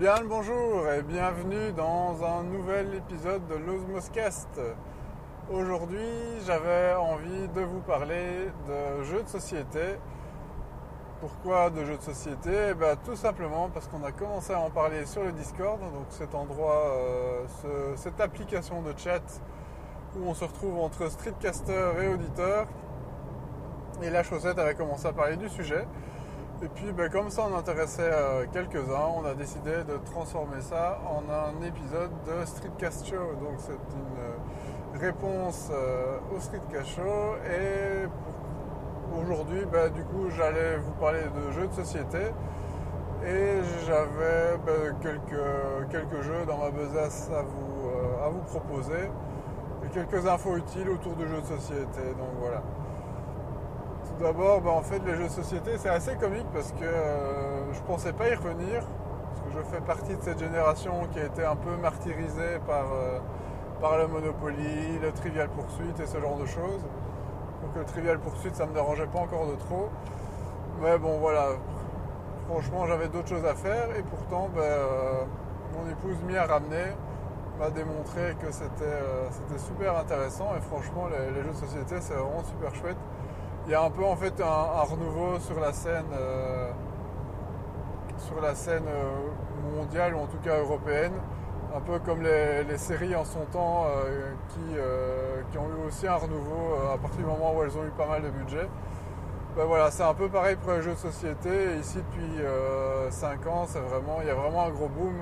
Bien le bonjour et bienvenue dans un nouvel épisode de l'Osmoscast. Aujourd'hui, j'avais envie de vous parler de jeux de société. Pourquoi de jeux de société? Eh ben, Tout simplement parce qu'on a commencé à en parler sur le Discord, donc cet endroit, euh, ce- cette application de chat où on se retrouve entre streetcaster et auditeur. Et la chaussette avait commencé à parler du sujet. Et puis, ben, comme ça, on intéressait euh, quelques-uns, on a décidé de transformer ça en un épisode de Streetcast Show. Donc, c'est une euh, réponse euh, au Streetcast Show. Et aujourd'hui, ben, du coup, j'allais vous parler de jeux de société. Et j'avais ben, quelques, quelques jeux dans ma besace à vous, euh, à vous proposer. Et quelques infos utiles autour de jeux de société. Donc, voilà. D'abord, bah, en fait, les jeux de société, c'est assez comique parce que euh, je pensais pas y revenir. Parce que je fais partie de cette génération qui a été un peu martyrisée par, euh, par le Monopoly, le Trivial Pursuit et ce genre de choses. Donc le Trivial Pursuit, ça me dérangeait pas encore de trop. Mais bon, voilà. Franchement, j'avais d'autres choses à faire et pourtant, bah, euh, mon épouse m'y a ramené, m'a démontré que c'était euh, super intéressant et franchement, les jeux de société, c'est vraiment super chouette. Il y a un peu en fait un, renouveau sur la scène, euh, sur la scène euh, mondiale ou en tout cas européenne, un peu comme les, séries en son temps euh, qui, qui ont eu aussi un renouveau à partir du moment où elles ont eu pas mal de budget. Ben voilà, c'est un peu pareil pour les jeux de société. Ici depuis 5 ans, c'est vraiment, il y a vraiment un gros boom.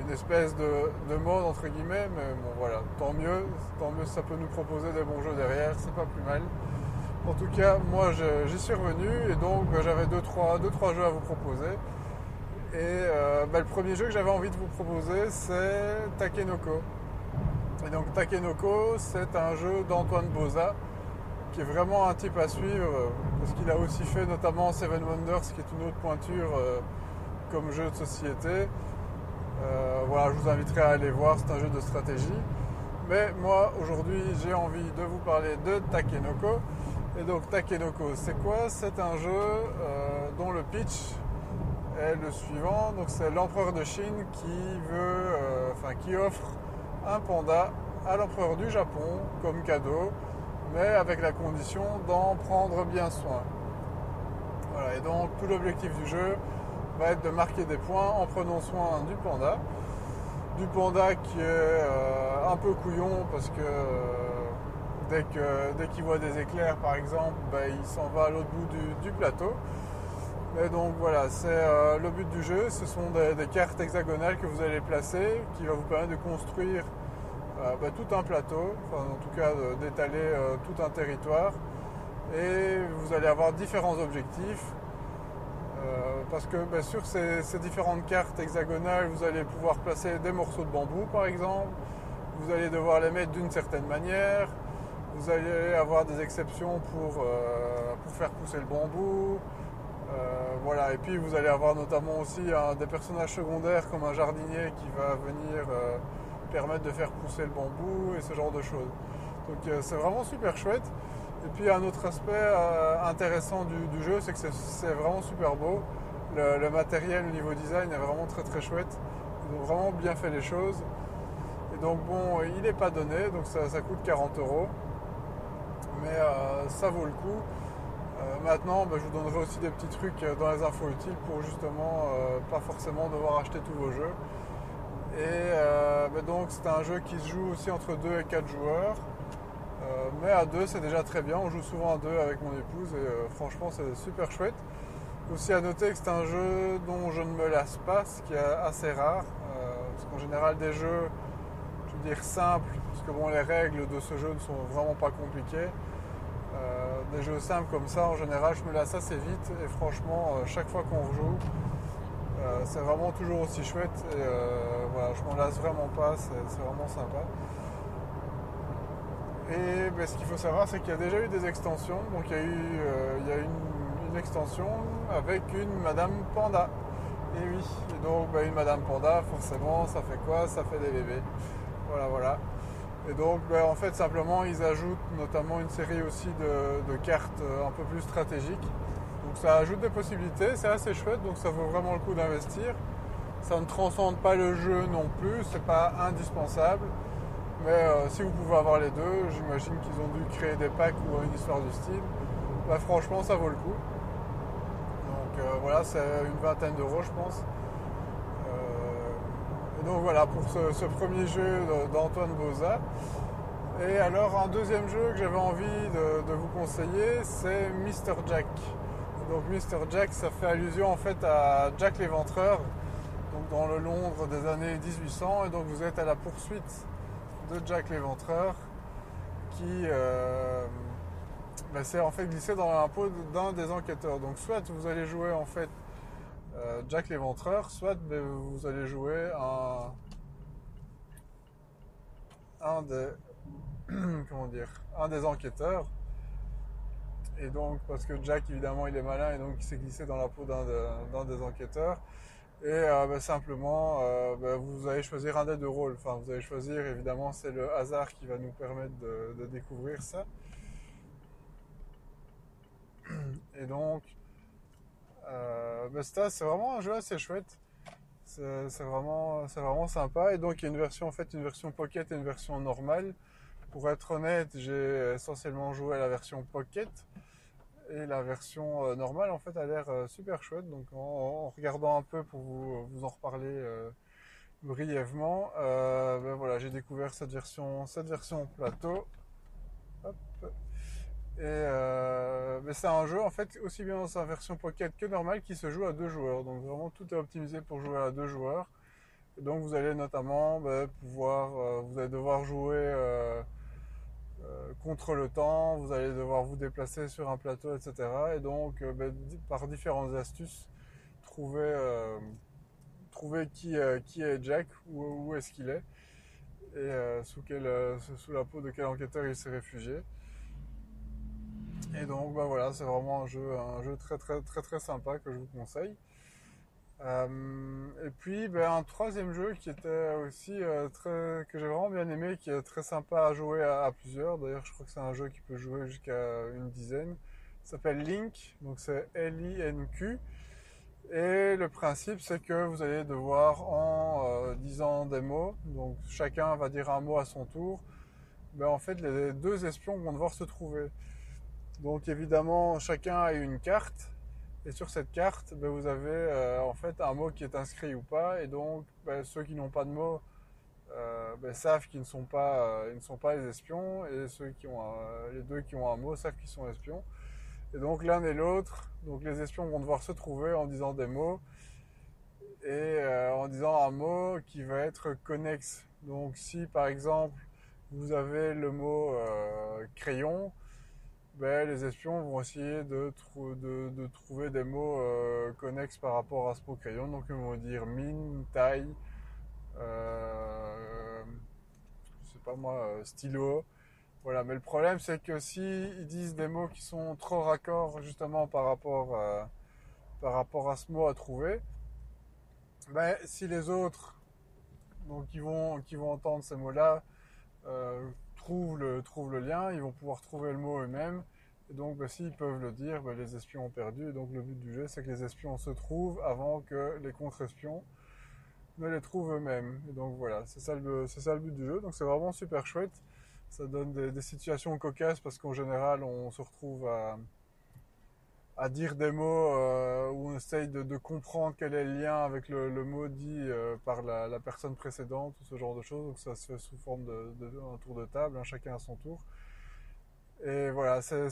Une espèce de, de mode entre guillemets, mais bon voilà, tant mieux, tant mieux ça peut nous proposer des bons jeux derrière, c'est pas plus mal. En tout cas, moi j'y suis revenu et donc ben, j'avais 2-3 deux, trois, jeux à vous proposer. Et euh, ben, le premier jeu que j'avais envie de vous proposer c'est Takenoko. Et donc Takenoko c'est un jeu d'Antoine Boza qui est vraiment un type à suivre euh, parce qu'il a aussi fait notamment Seven Wonders qui est une autre pointure euh, comme jeu de société. Voilà, je vous inviterai à aller voir, c'est un jeu de stratégie. Mais moi, aujourd'hui, j'ai envie de vous parler de Takenoko. Et donc, Takenoko, c'est quoi? C'est un jeu euh, dont le pitch est le suivant. Donc, c'est l'empereur de Chine qui veut, euh, enfin, qui offre un panda à l'empereur du Japon comme cadeau, mais avec la condition d'en prendre bien soin. Voilà, et donc, tout l'objectif du jeu, va être de marquer des points en prenant soin du panda. Du panda qui est euh, un peu couillon parce que dès qu'il voit des éclairs par exemple, bah, il s'en va à l'autre bout du, plateau. Et donc voilà, c'est euh, le but du jeu, ce sont des, cartes hexagonales que vous allez placer qui va vous permettre de construire euh, bah, tout un plateau, enfin en tout cas d'étaler euh, tout un territoire. Et vous allez avoir différents objectifs. Parce que ben, sur ces différentes cartes hexagonales, vous allez pouvoir placer des morceaux de bambou par exemple. Vous allez devoir les mettre d'une certaine manière. Vous allez avoir des exceptions pour, euh, faire pousser le bambou. Euh, voilà. Et puis vous allez avoir notamment aussi des personnages secondaires comme un jardinier qui va venir euh, permettre de faire pousser le bambou et ce genre de choses. Donc c'est vraiment super chouette. Et puis un autre aspect intéressant du, jeu, c'est que c'est- vraiment super beau. Le, matériel, le niveau design est vraiment très très chouette. Ils ont vraiment bien fait les choses. Et donc bon, il n'est pas donné, donc ça coûte 40 euros. Mais euh, ça vaut le coup. Euh, maintenant, ben, je vous donnerai aussi des petits trucs euh, dans les infos utiles pour justement euh, pas forcément devoir acheter tous vos jeux. Et ben, donc c'est un jeu qui se joue aussi entre 2 et 4 joueurs. Mais à deux, c'est déjà très bien. On joue souvent à deux avec mon épouse et franchement, c'est super chouette. Aussi à noter que c'est un jeu dont je ne me lasse pas, ce qui est assez rare. parce qu'en général, des jeux, dire simples, parce que bon, les règles de ce jeu ne sont vraiment pas compliquées. Euh, des jeux simples comme ça, en général, je me lasse assez vite. Et franchement, euh, chaque fois qu'on rejoue, euh, c'est vraiment toujours aussi chouette. Et voilà, je m'en lasse vraiment pas, c'est vraiment sympa. Et ben, ce qu'il faut savoir, c'est qu'il y a déjà eu des extensions. Donc il y a eu il y a une, une extension avec une Madame Panda. Et oui, et donc ben, une Madame Panda, forcément, ça fait quoi? Ça fait des bébés. Voilà, voilà. Et donc ben, en fait simplement ils ajoutent notamment une série aussi de, cartes euh, un peu plus stratégiques. Donc ça ajoute des possibilités, c'est assez chouette, donc ça vaut vraiment le coup d'investir. Ça ne transcende pas le jeu non plus, c'est pas indispensable. Mais euh, si vous pouvez avoir les deux, j'imagine qu'ils ont dû créer des packs ou une histoire du style. Bah, franchement, ça vaut le coup. Donc euh, voilà, c'est une vingtaine d'euros, je pense. Donc voilà pour ce, premier jeu d'Antoine Boza. Et alors, un deuxième jeu que j'avais envie de, vous conseiller, c'est Mr. Jack. Donc Mr. Jack, ça fait allusion en fait à Jack l'Éventreur, donc dans le Londres des années 1800, et donc vous êtes à la poursuite de Jack l'Éventreur, qui euh, bah, s'est en fait glissé dans peau d'un des enquêteurs. Donc soit vous allez jouer en fait euh, Jack l'Éventreur, soit bah, vous allez jouer un, un des comment dire un des enquêteurs. Et donc parce que Jack évidemment il est malin et donc il s'est glissé dans la peau d'un des enquêteurs. Et euh, bah, simplement, euh, bah, vous allez choisir un des deux rôles. Enfin, vous allez choisir, évidemment, c'est le hasard qui va nous permettre de, découvrir ça. Et donc, euh, c'est vraiment un jeu assez chouette. C'est vraiment, vraiment sympa. Et donc, il y a une version, en fait, une version pocket et une version normale. Pour être honnête, j'ai essentiellement joué à la version pocket. Et la version euh, normale, en fait, a l'air euh, super chouette. Donc, en, regardant un peu pour vous, en reparler euh, brièvement, ben voilà, j'ai découvert cette version, cette version plateau. Et ben c'est un jeu, en fait, aussi bien dans sa version pocket que normale, qui se joue à deux joueurs. Donc, vraiment, tout est optimisé pour jouer à deux joueurs. Donc, vous allez notamment ben, pouvoir, vous allez devoir jouer euh, contre le temps, vous allez devoir vous déplacer sur un plateau, etc. Et donc, euh, ben, par différentes astuces, trouver, euh, trouver qui, est Jack, où, où est-ce qu'il est, et sous, sous la peau de quel enquêteur il s'est réfugié. Et donc, bah voilà, c'est vraiment un jeu, un jeu très très très très sympa que je vous conseille. Euh, et puis ben, un troisième jeu qui était aussi euh, très que j'ai vraiment bien aimé, qui est très sympa à jouer à, plusieurs. D'ailleurs, je crois que c'est un jeu qui peut jouer jusqu'à une dizaine. Il s'appelle Link, donc c'est L-I-N-Q. Et le principe, c'est que vous allez devoir, en euh, disant des mots, donc chacun va dire un mot à son tour, ben, en fait, les deux espions vont devoir se trouver. Donc évidemment, chacun a une carte et sur cette carte, ben, vous avez euh, en fait un mot qui est inscrit ou pas. Et donc, ben, ceux qui n'ont pas de mot euh, ben, savent qu'ils ne sont pas, euh, ne sont pas les espions. Et ceux qui ont les deux qui ont un mot savent qu'ils sont espions. Et donc l'un et l'autre, donc les espions vont devoir se trouver en disant des mots et en disant un mot qui va être connexe. Donc si par exemple vous avez le mot crayon, ben, les espions vont essayer de, de, trouver des mots euh, connexes par rapport à ce mot crayon. Donc ils vont dire mine, taille, euh, pas moi, euh, stylo. Voilà, mais le problème c'est que si ils disent des mots qui sont trop raccords justement par rapport, à, par rapport à ce mot à trouver, ben, si les autres donc qui vont, qui vont entendre ces mots-là trouvent le, le lien, ils vont pouvoir trouver le mot eux-mêmes. Et donc, bah, s'ils peuvent le dire, bah, les espions ont perdu. Et donc, le but du jeu, c'est que les espions se trouvent avant que les contre-espions ne les trouvent eux-mêmes. Et donc, voilà, c'est ça, le, ça le but du jeu. Donc, c'est vraiment super chouette. Ça donne des, situations cocasses parce qu'en général, on se retrouve à, à dire des mots euh, où on essaye de, comprendre quel est le lien avec le, mot dit euh, par la, personne précédente ou ce genre de choses. Donc ça se fait sous forme de, un tour de table, hein, chacun à son tour. Et voilà, c'est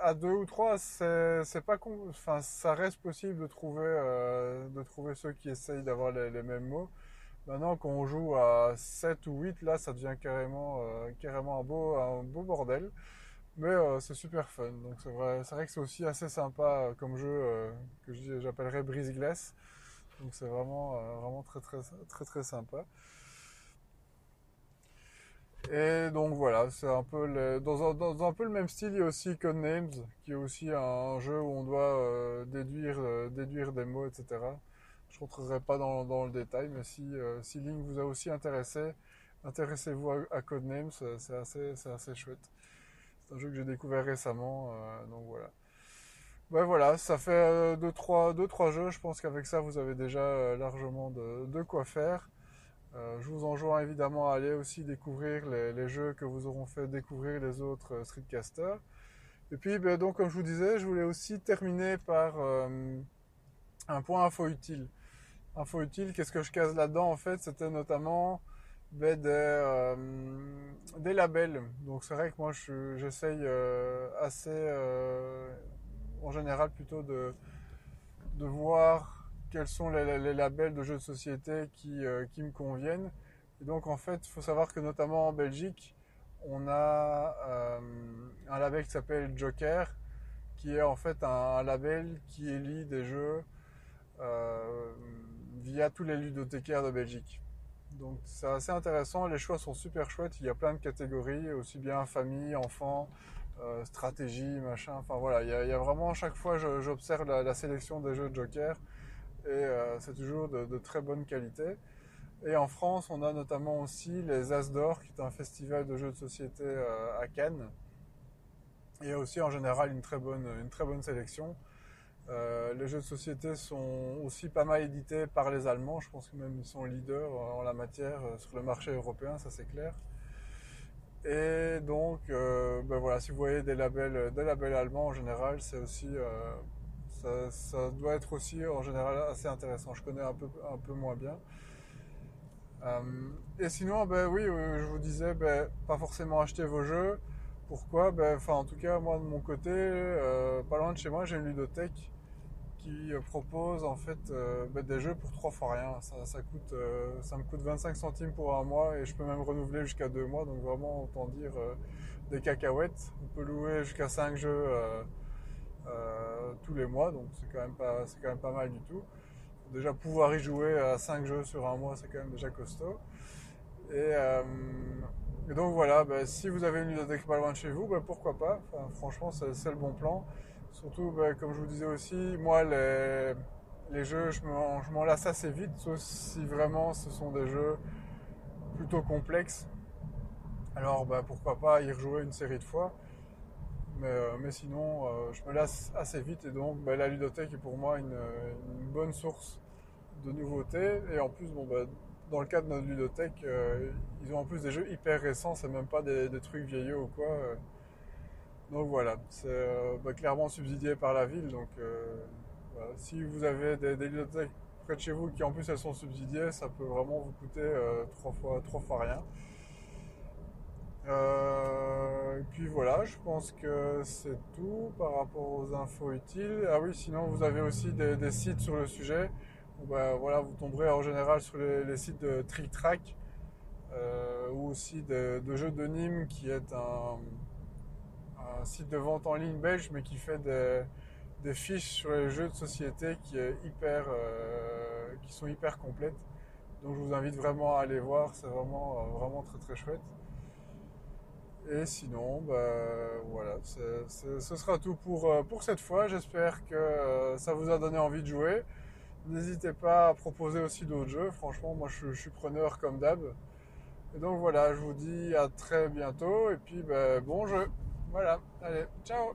à deux ou trois, c'est pas enfin ça reste possible de trouver euh, de trouver ceux qui essayent d'avoir les, mêmes mots. Maintenant, quand on joue à 7 ou 8, là, ça devient carrément carrément un beau un beau bordel. Mais euh, c'est super fun. Donc c'est vrai, c'est vrai que c'est aussi assez sympa euh, comme jeu euh, que j'appellerais brise-glace. Donc c'est vraiment vraiment très très très très sympa. Et donc voilà, c'est un peu le, dans, un, peu le même style, il y a aussi Codenames, qui est aussi un, jeu où on doit déduire déduire des mots, etc. Je ne rentrerai pas dans, dans, le détail, mais si si Link vous a aussi intéressé, intéressez-vous à, à Codenames, c'est assez c'est assez chouette. C'est un jeu que j'ai découvert récemment, euh, donc voilà. ouais, voilà, ça fait 2-3 deux, trois, jeux. Je pense qu'avec ça, vous avez déjà largement de, quoi faire. je vous enjoins évidemment à aller aussi découvrir les, jeux que vous auront fait découvrir les autres streetcasters. Et puis, ben, donc, comme je vous disais, je voulais aussi terminer par un point info utile. Info utile, qu'est-ce que je casse là-dedans En fait, c'était notamment des, euh, des, labels. Donc c'est vrai que moi j'essaye euh, assez, euh, en général plutôt de, de voir quels sont les, labels de jeux de société qui, qui me conviennent. Et donc en fait, il faut savoir que notamment en Belgique, on a un label qui s'appelle Joker, qui est en fait un label qui élit des jeux via tous les ludothécaires de Belgique. Donc c'est assez intéressant, les choix sont super chouettes, il y a plein de catégories, aussi bien famille, enfants, euh, stratégie, machin, enfin voilà, il y, a, vraiment à chaque fois j'observe la, sélection des jeux de Joker et euh, c'est toujours de, très bonne qualité. Et en France, on a notamment aussi les As d'Or, qui est un festival de jeux de société à Cannes. Et aussi en général une très bonne, une très bonne sélection. Euh, les jeux de société sont aussi pas mal édités par les Allemands. Je pense que même ils sont leaders en la matière euh, sur le marché européen, ça c'est clair. Et donc, euh, ben voilà, si vous voyez des labels, allemands en général, c'est aussi, ça, doit être aussi en général assez intéressant. Je connais un peu, un peu moins bien. et sinon, ben oui, je vous disais, ben, pas forcément acheter vos jeux. Pourquoi? Ben, enfin, En tout cas, moi de mon côté, pas loin de chez moi, j'ai une ludothèque qui euh, propose en fait euh, bah, des jeux pour trois fois rien. Ça, coûte, euh, ça me coûte 25 centimes pour un mois et je peux même renouveler jusqu'à deux mois. Donc vraiment, autant dire des cacahuètes. On peut louer jusqu'à 5 jeux tous les mois, donc c'est quand même pas, c'est quand même pas mal du tout. Déjà pouvoir y jouer à 5 jeux sur un mois, c'est quand même déjà costaud. Et, donc voilà, bah, si vous avez une ludothèque pas loin de chez vous, bah, pourquoi pas? franchement, c'est le bon plan. Surtout, ben, comme je vous disais aussi, moi, les, jeux, je m'en lasse assez vite, sauf si vraiment ce sont des jeux plutôt complexes. Alors, ben, pourquoi pas y rejouer une série de fois. Mais, euh, sinon, euh, je me lasse assez vite et donc ben, la ludothèque est pour moi une, bonne source de nouveautés. Et en plus, dans le cas de notre ludothèque, euh, ils ont en plus des jeux hyper récents, c'est même pas des, des trucs vieillots ou quoi. Donc voilà, c'est euh, bah, clairement subsidié par la ville. Donc euh, si vous avez des, bibliothèques près de chez vous qui en plus elles sont subsidiées, ça peut vraiment vous coûter euh, trois, fois, trois rien. et puis voilà, je pense que c'est tout par rapport aux infos utiles. Ah oui, sinon vous avez aussi des, sites sur le sujet. Bah, voilà, vous tomberez en général sur les, sites de Trick Track ou aussi de Jeux de Nîmes qui est un, site de vente en ligne belge, mais qui fait des, fiches sur les jeux de société euh, qui sont hyper complètes. Donc je vous invite vraiment à aller voir, c'est vraiment, euh, vraiment très très chouette. Et sinon, bah, voilà, ce sera tout pour, euh, pour cette fois. J'espère que ça vous a donné envie de jouer. N'hésitez pas à proposer aussi d'autres jeux. Franchement, moi je, suis preneur comme d'hab. Et donc voilà, je vous dis à très bientôt et puis bah, bon jeu. Voilà, allez, ciao